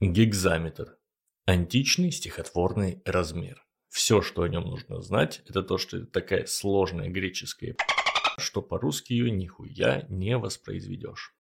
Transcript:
Гигзаметр. Античный стихотворный размер. Все, что о нем нужно знать, это то, что это такая сложная греческая что по-русски ее нихуя не воспроизведешь.